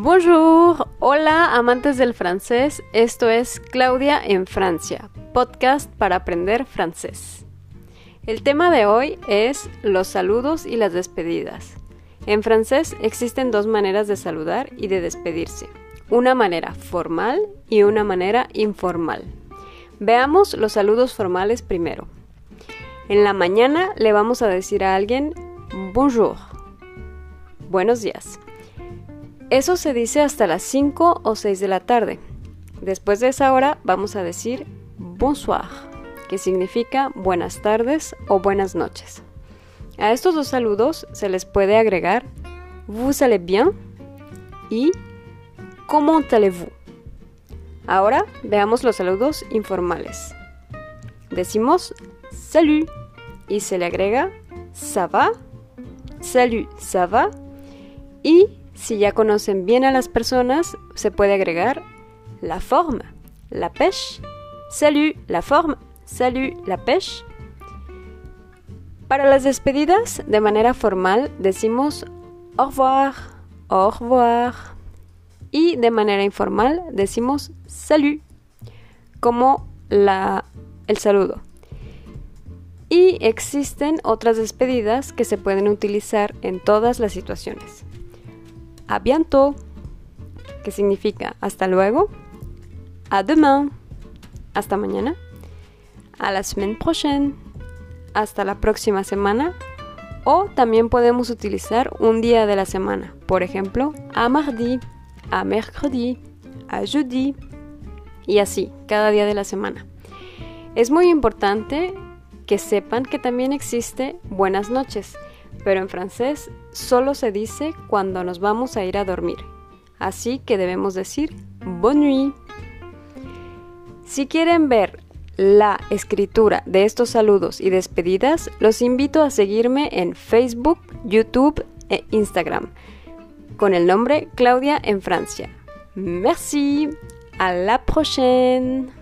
Bonjour, hola amantes del francés, esto es Claudia en Francia, podcast para aprender francés. El tema de hoy es los saludos y las despedidas. En francés existen dos maneras de saludar y de despedirse, una manera formal y una manera informal. Veamos los saludos formales primero. En la mañana le vamos a decir a alguien bonjour, buenos días. Eso se dice hasta las 5 o 6 de la tarde. Después de esa hora vamos a decir bonsoir, que significa buenas tardes o buenas noches. A estos dos saludos se les puede agregar vous allez bien y comment allez-vous. Ahora veamos los saludos informales. Decimos salut y se le agrega ça va, salut, ça va y si ya conocen bien a las personas, se puede agregar la forme, la pêche, salut, la forme, salut, la pêche. Para las despedidas, de manera formal, decimos au revoir, au revoir. Y de manera informal, decimos salut, como la, el saludo. Y existen otras despedidas que se pueden utilizar en todas las situaciones a bientôt, que significa hasta luego, a demain, hasta mañana, a la semaine prochaine, hasta la próxima semana, o también podemos utilizar un día de la semana, por ejemplo, a mardi, a mercredi, a jeudi, y así, cada día de la semana. Es muy importante que sepan que también existe buenas noches, pero en francés solo se dice cuando nos vamos a ir a dormir. Así que debemos decir bonne nuit. Si quieren ver la escritura de estos saludos y despedidas, los invito a seguirme en Facebook, YouTube e Instagram con el nombre Claudia en Francia. Merci. À la prochaine.